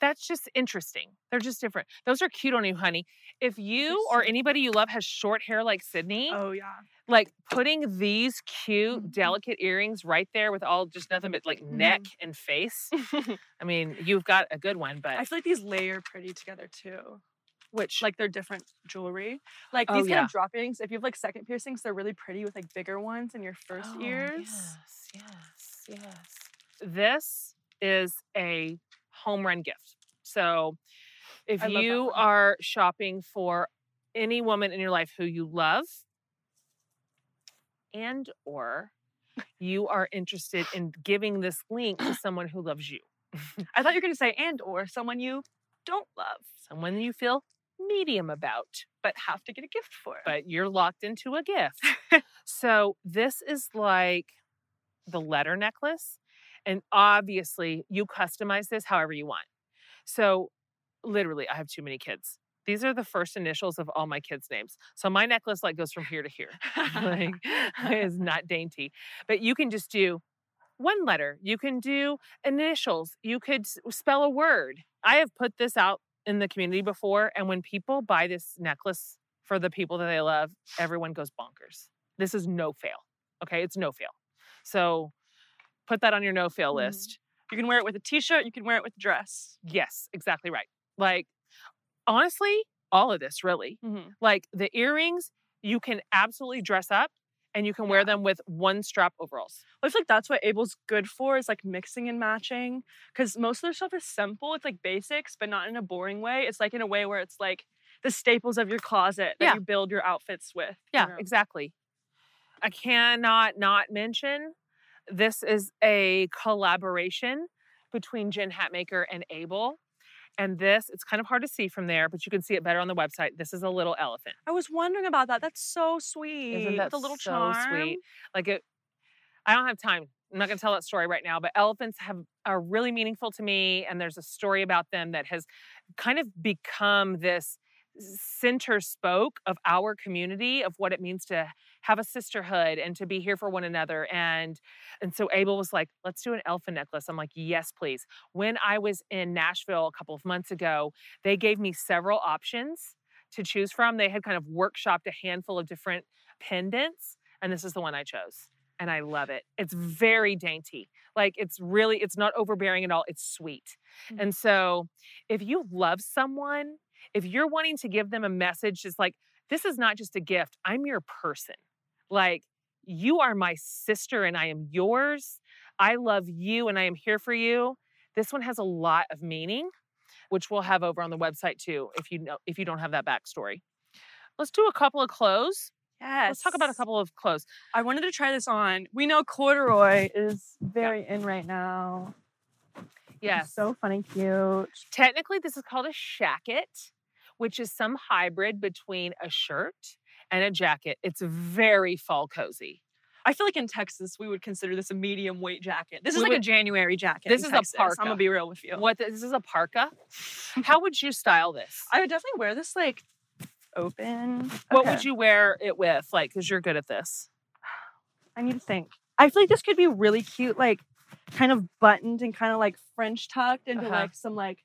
that's just interesting. They're just different. Those are cute on you, honey. If you or anybody you love has short hair like Sydney, oh yeah. like putting these cute, Mhm. delicate earrings right there with all just nothing but like neck and face. I mean, you've got a good one, but I feel like these layer pretty together too. which Like they're different jewelry. Like Oh, these kind yeah. of drop earrings, if you have like second piercings, they're really pretty with like bigger ones in your first Oh, ears. Yes, yes, yes. This is a home run gift. So if I you are shopping for any woman in your life who you love and or you are interested in giving this link to someone who loves you, I thought you were gonna say and or someone you don't love, someone you feel medium about, but have to get a gift for. but you're locked into a gift. so this is like the letter necklace. And obviously, you customize this however you want. So, literally, I have too many kids. These are the first initials of all my kids' names. So my necklace like goes from here to here. like is not dainty. But you can just do one letter. You can do initials. You could spell a word. I have put this out in the community before, and when people buy this necklace for the people that they love, everyone goes bonkers. This is no fail. Okay, it's no fail. So put that on your no fail Mhm. list. you can wear it with a t-shirt, you can wear it with a dress. Yes, exactly right. Like honestly, all of this really. Mm-hmm. Like the earrings, you can absolutely dress up and you can wear them with one strap overalls. I feel like that's what Able's good for is like mixing and matching. Because most of their stuff is simple. It's like basics, but not in a boring way. It's like in a way where it's like the staples of your closet that Yeah. you build your outfits with. you Yeah, know? exactly. I cannot not mention this is a collaboration between Jen Hatmaker and Able. And this, it's kind of hard to see from there, but you can see it better on the website. This is a little elephant. I was wondering about that. That's so sweet. Isn't that the little so charm. sweet? Like it, I don't have time. I'm not going to tell that story right now, but elephants have are really meaningful to me, and there's a story about them that has kind of become this center spoke of our community of what it means to have a sisterhood and to be here for one another and and so Able was like let's do an elephant necklace. I'm like yes please. When i was in nashville a couple of months ago they gave me several options to choose from. They had kind of workshopped a handful of different pendants and this is the one i chose and i love it. It's very dainty. Like it's really it's not overbearing at all. It's sweet. Mm. and so if you love someone if you're wanting to give them a message it's like this is not just a gift i'm your person. Like you are my sister and i am yours. I love you and i am here for you. This one has a lot of meaning which we'll have over on the website too if you know if you don't have that backstory. Let's do a couple of clothes. Yes. let's talk about a couple of clothes. I wanted to try this on. We know corduroy is very in right now. Yes. So funny, cute. Technically, this is called a shacket, which is some hybrid between a shirt and a jacket. It's very fall cozy. I feel like in Texas we would consider this a medium weight jacket. This is We like a January jacket. This in is a Texas. I'm gonna be real with you. What this is a parka. How would you style this? I would definitely wear this like open. What would you wear it with? Like, because you're good at this. I need to think. I feel like this could be really cute, like kind of buttoned and kind of like French tucked into Uh-huh. like some like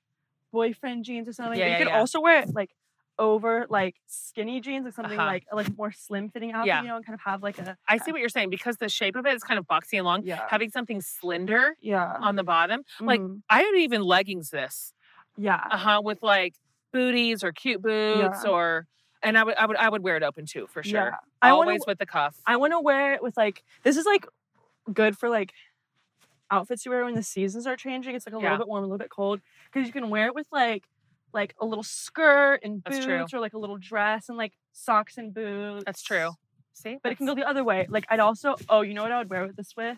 boyfriend jeans or something. Yeah, you yeah, could yeah. also wear it like over like skinny jeans, like something Uh-huh. like a like more slim fitting outfit, Yeah. you know, and kind of have like a I see what you're saying because the shape of it is kind of boxy and long. yeah, Having something slender yeah, on the bottom. like, Mhm. I would even leggings this. yeah. Uh huh. With like booties or cute boots Yeah. or. And I would, I would, I would wear it open too for sure. Yeah. I Always to with the cuff. I want to wear it with like this is like good for like outfits you wear when the seasons are changing. It's like a Yeah. little bit warm, a little bit cold because you can wear it with like like a little skirt and boots or like a little dress and like socks and boots. That's true. See, But it can go the other way. Like I'd also oh, you know what I would wear with this with?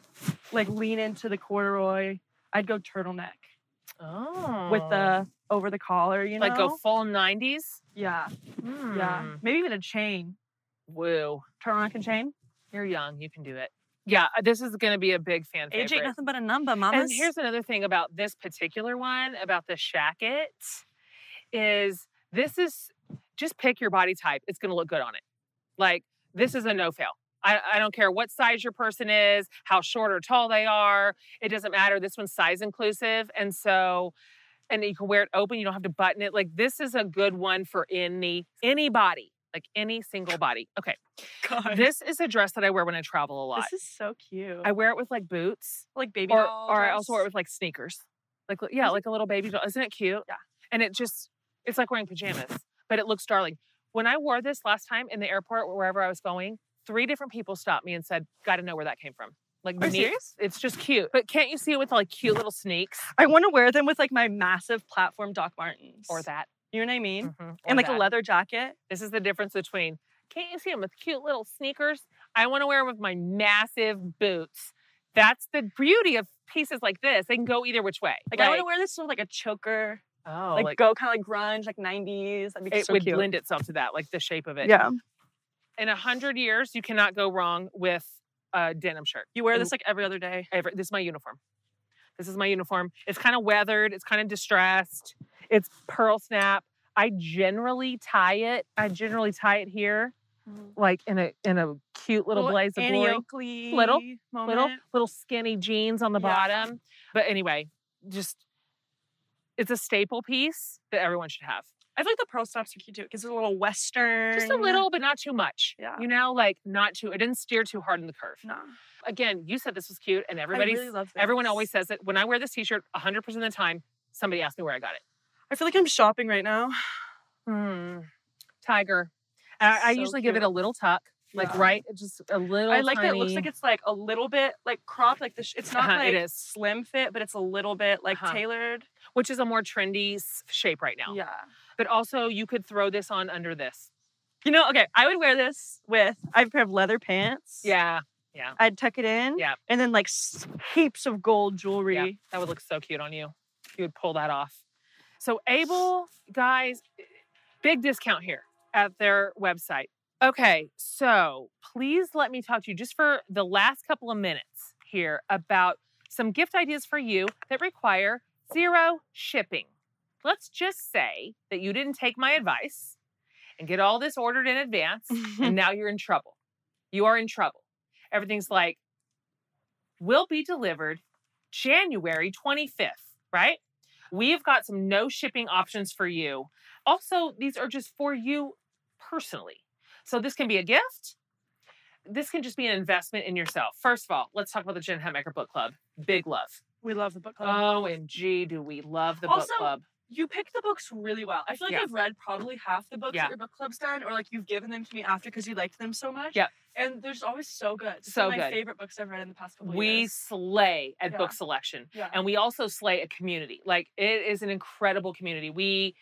Like lean into the corduroy. I'd go turtleneck oh. with the over the collar, you know? like go full nineties. yeah, yeah. Hmm. Maybe even a chain. Woo. Turtleneck and chain. You're young. You can do it. Yeah, uh, this is going to be a big fan Age favorite. ain't nothing but a number, mamas. And here's another thing about this particular one, about the shacket, is this is just pick your body type. It's going to look good on it. Like this is a no fail. I, I don't care what size your person is, how short or tall they are. It doesn't matter. This one's size inclusive. And so, and you can wear it open. You don't have to button it. Like this is a good one for any any body, like any single body. Okay. God. This is a dress that I wear when I travel a lot. This is so cute. I wear it with like boots like baby or, doll. or I also wear it with like sneakers. Like yeah, like a little baby doll. Isn't it cute? Yeah. And it just it's like wearing pajamas, but it looks darling. When I wore this last time in the airport or wherever I was going, three different people stopped me and said, "Got to know where that came from." Like Are serious? It's just cute. But can't you see it with like cute little sneaks I want to wear them with like my massive platform Doc Martens. or that? You know what I mean? Mhm, And like a leather jacket. This is the difference between can't you see them with cute little sneakers? I want to wear them with my massive boots. That's the beauty of pieces like this. They can go either which way. Like, I want to wear this with like a choker. oh, like, like, go kind of like grunge, like 90s. That'd be it so would cute. lend itself to that, like the shape of it. Yeah. In a hundred years, you cannot go wrong with a denim shirt. You wear this like every other day. Every, this is my uniform. This is my uniform. It's kind of weathered. It's kind of distressed. It's pearl snap. I generally tie it. I generally tie it here, mm-hmm. like in a in a cute little, blaze of Annie glory. Oakley Little- moment. little little skinny jeans on the Yeah. bottom. But anyway, just it's a staple piece that everyone should have. I feel like the pearl snaps are cute too because it's a little western. Just a little, but not too much. Yeah. You know, like not too. It didn't steer too hard in the curve. Nah. Again, you said this was cute, and I everybody's really everyone always says it. When I wear this T-shirt, 100 percent of the time, somebody asks me where I got it. I feel like I'm shopping right now. Hmm. Tiger. I, I So usually give it a little tuck, like Yeah. right, just a little. I like that it looks like it's like a little bit like cropped. Like the sh- it's not Uh-huh, like it is. slim fit, but it's a little bit like Uh-huh. tailored. which is a more trendy s- shape right now. Yeah. But also, you could throw this on under this. You know, okay, I would wear this with I have a pair of leather pants. Yeah, Yeah. I'd tuck it in. Yeah. And then like s- heaps of gold jewelry. yeah, that would look so cute on you. You would pull that off. So, Able guys, big discount here at their website. Okay, so please let me talk to you just for the last couple of minutes here about some gift ideas for you that require zero shipping. Let's just say that you didn't take my advice and get all this ordered in advance, and now you're in trouble. You are in trouble. Everything's like, will be delivered January 25th, right? We've got some no shipping options for you. Also, these are just for you personally. So this can be a gift. This can just be an investment in yourself. First of all, let's talk about the Jen Hatmaker Book Club. Big love. we love the book club. Oh, OMG, do we love the book Also, club? you pick the books really well. I feel like Yeah. I've read probably half the books Yeah. that your book club's done, or like you've given them to me after because you liked them so much. Yeah. And they're just always so good. It's So one of my good. favorite books I've read in the past couple years. We years. slay at Yeah. book selection. Yeah. and we also slay a community. Like it is an incredible community. We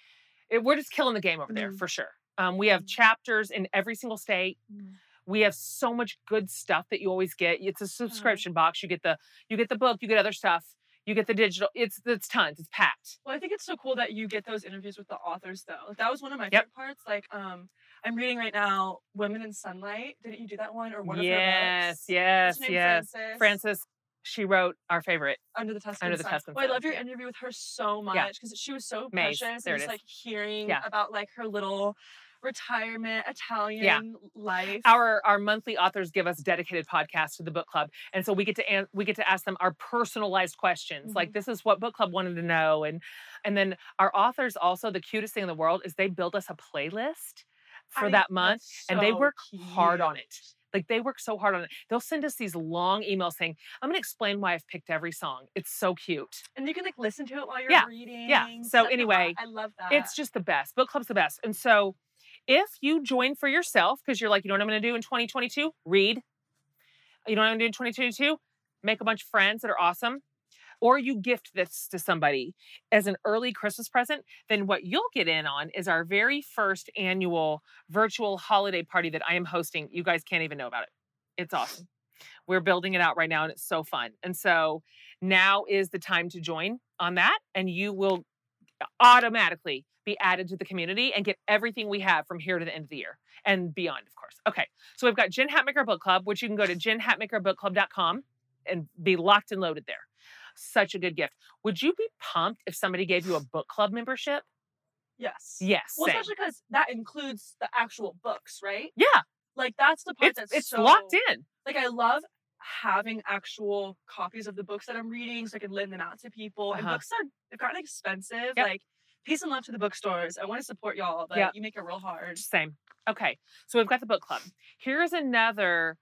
it, we're just killing the game over there Mhm. for sure. Um, we have Mhm. chapters in every single state. Mhm. We have so much good stuff that you always get. It's a Uh-huh. subscription box. You get the you get the book. You get other stuff. You get the digital. It's it's tons. It's packed. Well, I think it's so cool that you get those interviews with the authors, though. That was one of my Yep. favorite parts. Like, um, I'm reading right now "Women in Sunlight." Didn't you do that one or one of her yes, books? yes, What's her name, yes. Frances? Frances, she wrote our favorite. Under the Tuscan Under the Sun. Tuscan Well, I love your interview with her so much because she was so Mayes, precious. there and just like hearing Yeah. about like her little retirement Italian life. Our our monthly authors give us dedicated podcasts to the book club, and so we get to an- we get to ask them our personalized questions. Like Mhm. this is what book club wanted to know, and and then our authors also the cutest thing in the world is they build us a playlist for I- that month, that's and they so work hard on it. Like they work so hard on it. They'll send us these long emails saying, "I'm going to explain why I've picked every song." It's so cute. And you can like listen to it while you're Yeah, reading. So anyway. I love that. It's just the best. Book club's the best. And so if you join for yourself, because you're like, you know what I'm going to do in 2022? Read. You know what I'm going to do in 2022? Make a bunch of friends that are awesome. Or you gift this to somebody as an early Christmas present, then what you'll get in on is our very first annual virtual holiday party that I am hosting. You guys can't even know about it. It's awesome. We're building it out right now and it's so fun. And so now is the time to join on that and you will automatically be added to the community and get everything we have from here to the end of the year and beyond, of course. Okay, so we've got Jen Hatmaker Book Club, which you can go to jenhatmakerbookclub.com and be locked and loaded there. Such a good gift. Would you be pumped if somebody gave you a book club membership? Yes. Yes. Well, same. especially because that includes the actual books, right? Yeah, Like that's the part it's that's it's so, locked in. Like I love having actual copies of the books that I'm reading, so I can lend them out to people. And Uh-huh. books are they've gotten expensive. Yep. Like peace and love to the bookstores. I want to support y'all, but Yeah. you make it real hard. Same. Okay, so we've got the book club. Here's another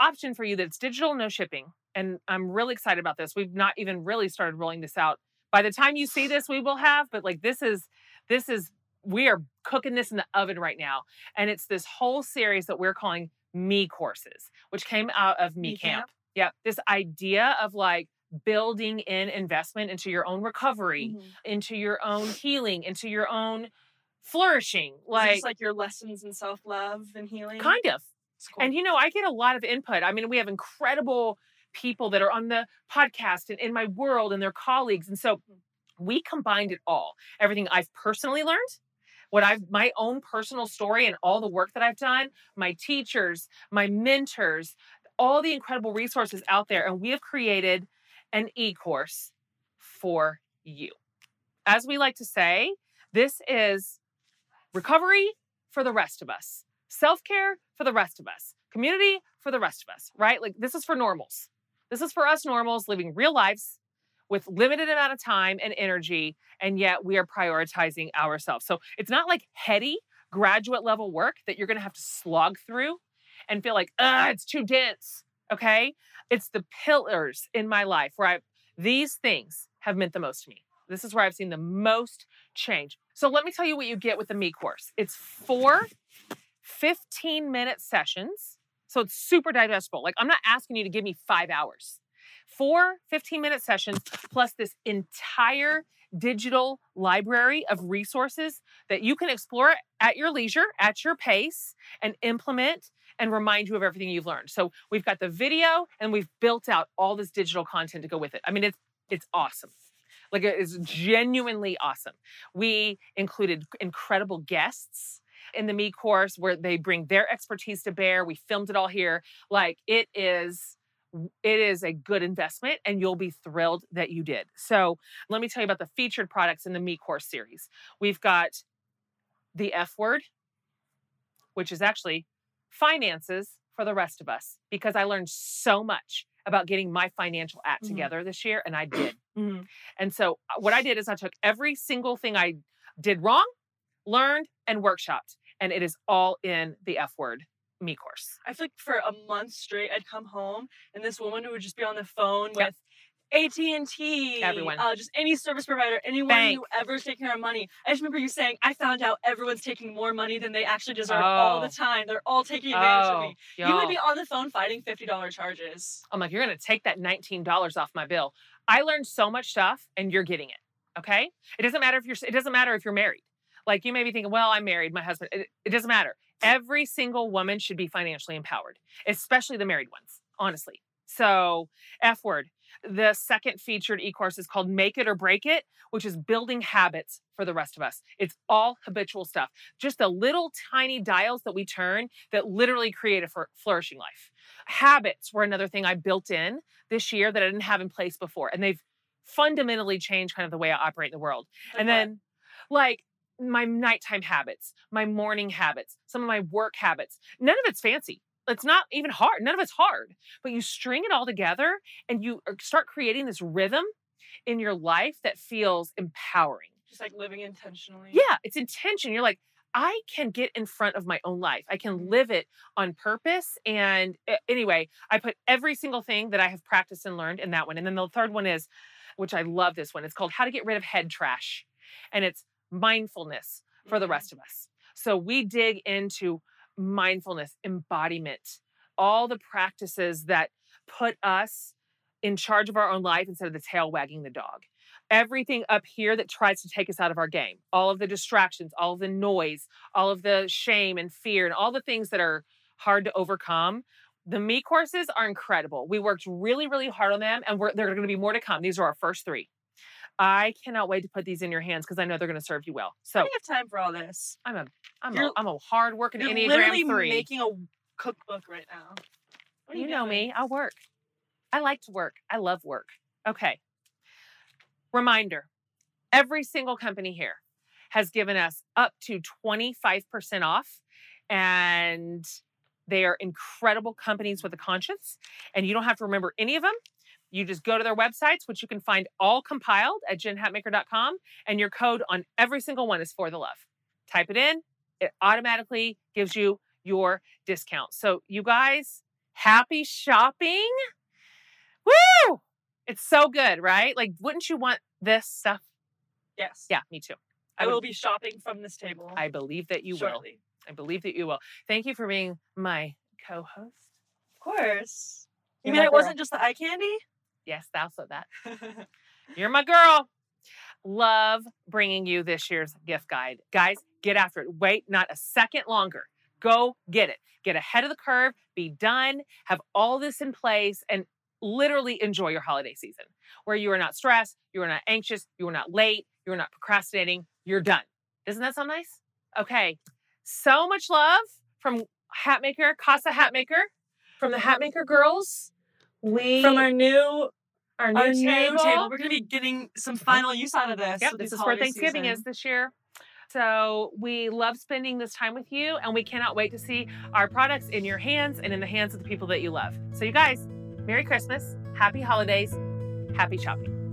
option for you that's digital, no shipping. And I'm really excited about this. We've not even really started rolling this out. By the time you see this, we will have, but like this is, this is, we are cooking this in the oven right now. And it's this whole series that we're calling Me Courses, which came out of Me, Me Camp. Camp. Yeah. This idea of like building in investment into your own recovery, Mhm. into your own healing, into your own flourishing. Like, like your lessons in self love and healing. kind of. Cool. And you know, I get a lot of input. I mean, we have incredible people that are on the podcast and in my world and their colleagues. And so we combined it all. Everything I've personally learned, what I've my own personal story and all the work that I've done, my teachers, my mentors, all the incredible resources out there. And we have created an e-course for you. As we like to say, this is recovery for the rest of us, self care for the rest of us, community for the rest of us, right? Like this is for normals. This is for us normals living real lives with limited amount of time and energy, and yet we are prioritizing ourselves. So it's not like heady graduate level work that you're to have to slog through and feel like, ah, it's too dense. Okay. It's the pillars in my life where I, these things have meant the most to me. This is where I've seen the most change. So let me tell you what you get with the Me course. It's four 15 minute sessions. So it's super digestible. Like I'm not asking you to give me five hours. Four 15 minute sessions plus this entire digital library of resources that you can explore at your leisure, at your pace, and implement and remind you of everything you've learned. So we've got the video and we've built out all this digital content to go with it. I mean, it's it's awesome. Like it's genuinely awesome. We included incredible guests in the Me course where they bring their expertise to bear. We filmed it all here. Like it is it is a good investment and you'll be thrilled that you did. So, let me tell you about the featured products in the Me course series. We've got the F word, which is actually finances for the rest of us because I learned so much about getting my financial act Mhm. together this year and I did. Mhm. And so uh, what I did is I took every single thing I did wrong, learned, and workshopped. And it is all in the F word me course. I feel like for a month straight, I'd come home and this woman would just be on the phone Yep. with AT and T, Everyone. uh, just any service provider, anyone Bank. who ever taking our money. I just remember you saying, "I found out everyone's taking more money than they actually deserve all the Oh. time. They're all taking advantage of me." You would y'all. be on the phone fighting fifty dollar charges. I'm like, you're going to take that $19 off my bill. I learned so much stuff and you're getting it. Okay. It doesn't matter if you're, it doesn't matter if you're married. Like you may be thinking, well, I'm married, my husband, it, it doesn't matter. Every single woman should be financially empowered, especially the married ones, honestly. So, F word. The second featured e course is called Make It or Break It, which is building habits for the rest of us. It's all habitual stuff, just the little tiny dials that we turn that literally create a flourishing life. Habits were another thing I built in this year that I didn't have in place before. And they've fundamentally changed kind of the way I operate in the world. Like and what? then, like, my nighttime habits, my morning habits, some of my work habits. None of it's fancy. It's not even hard. None of it's hard. But you string it all together and you start creating this rhythm in your life that feels empowering. just like living intentionally. Yeah, it's intention. You're like, I can get in front of my own life. I can live it on purpose. And uh, anyway, I put every single thing that I have practiced and learned in that one. And then the third one is, which I love this one, it's called How to Get Rid of Head Trash. And it's mindfulness for the rest of us. So we dig into mindfulness, embodiment, all the practices that put us in charge of our own life instead of the tail wagging the dog. Everything up here that tries to take us out of our game all of the distractions all of the noise all of the shame and fear and all the things that are hard to overcome. The me courses are incredible. We worked really really hard on them and there are going to be more to come. These are our first three I cannot wait to put these in your hands because I know they're going to serve you well. So I have time for all this. I'm a I'm a You're- I'm a hard working You're Enneagram literally three. making a cookbook right now. Are you know me. I work. I like to work. I love work. Okay. Reminder every single company here has given us up to 25% off, and they are incredible companies with a conscience. And you don't have to remember any of them. You just go to their websites, which you can find all compiled at jenhatmaker.com, and your code on every single one is for the love. Type it in, it automatically gives you your discount. So, you guys, happy shopping. Woo! It's so good, right? Like, wouldn't you want this stuff? Yes. Yeah, me too. I would- will be shopping from this table. I believe that you will. shortly. I believe that you will. Thank you for being my co host. Of course. You You're mean it girl. wasn't just the eye candy? Yes, also that. You're my girl. Love bringing you this year's gift guide. Guys, get after it. Wait not a second longer. Go get it. Get ahead of the curve, be done, have all this in place, and literally enjoy your holiday season where you are not stressed, you are not anxious, you are not late, you are not procrastinating. You're done. Doesn't that sound nice? Okay. So much love from Hatmaker, Casa Hatmaker, from the Hatmaker girls. We From our new our new, our new table. table. We're gonna be getting some final use out of this. Yep, this this is where Thanksgiving season. is this year. So we love spending this time with you, and we cannot wait to see our products in your hands and in the hands of the people that you love. So, you guys, Merry Christmas, Happy Holidays, Happy Shopping.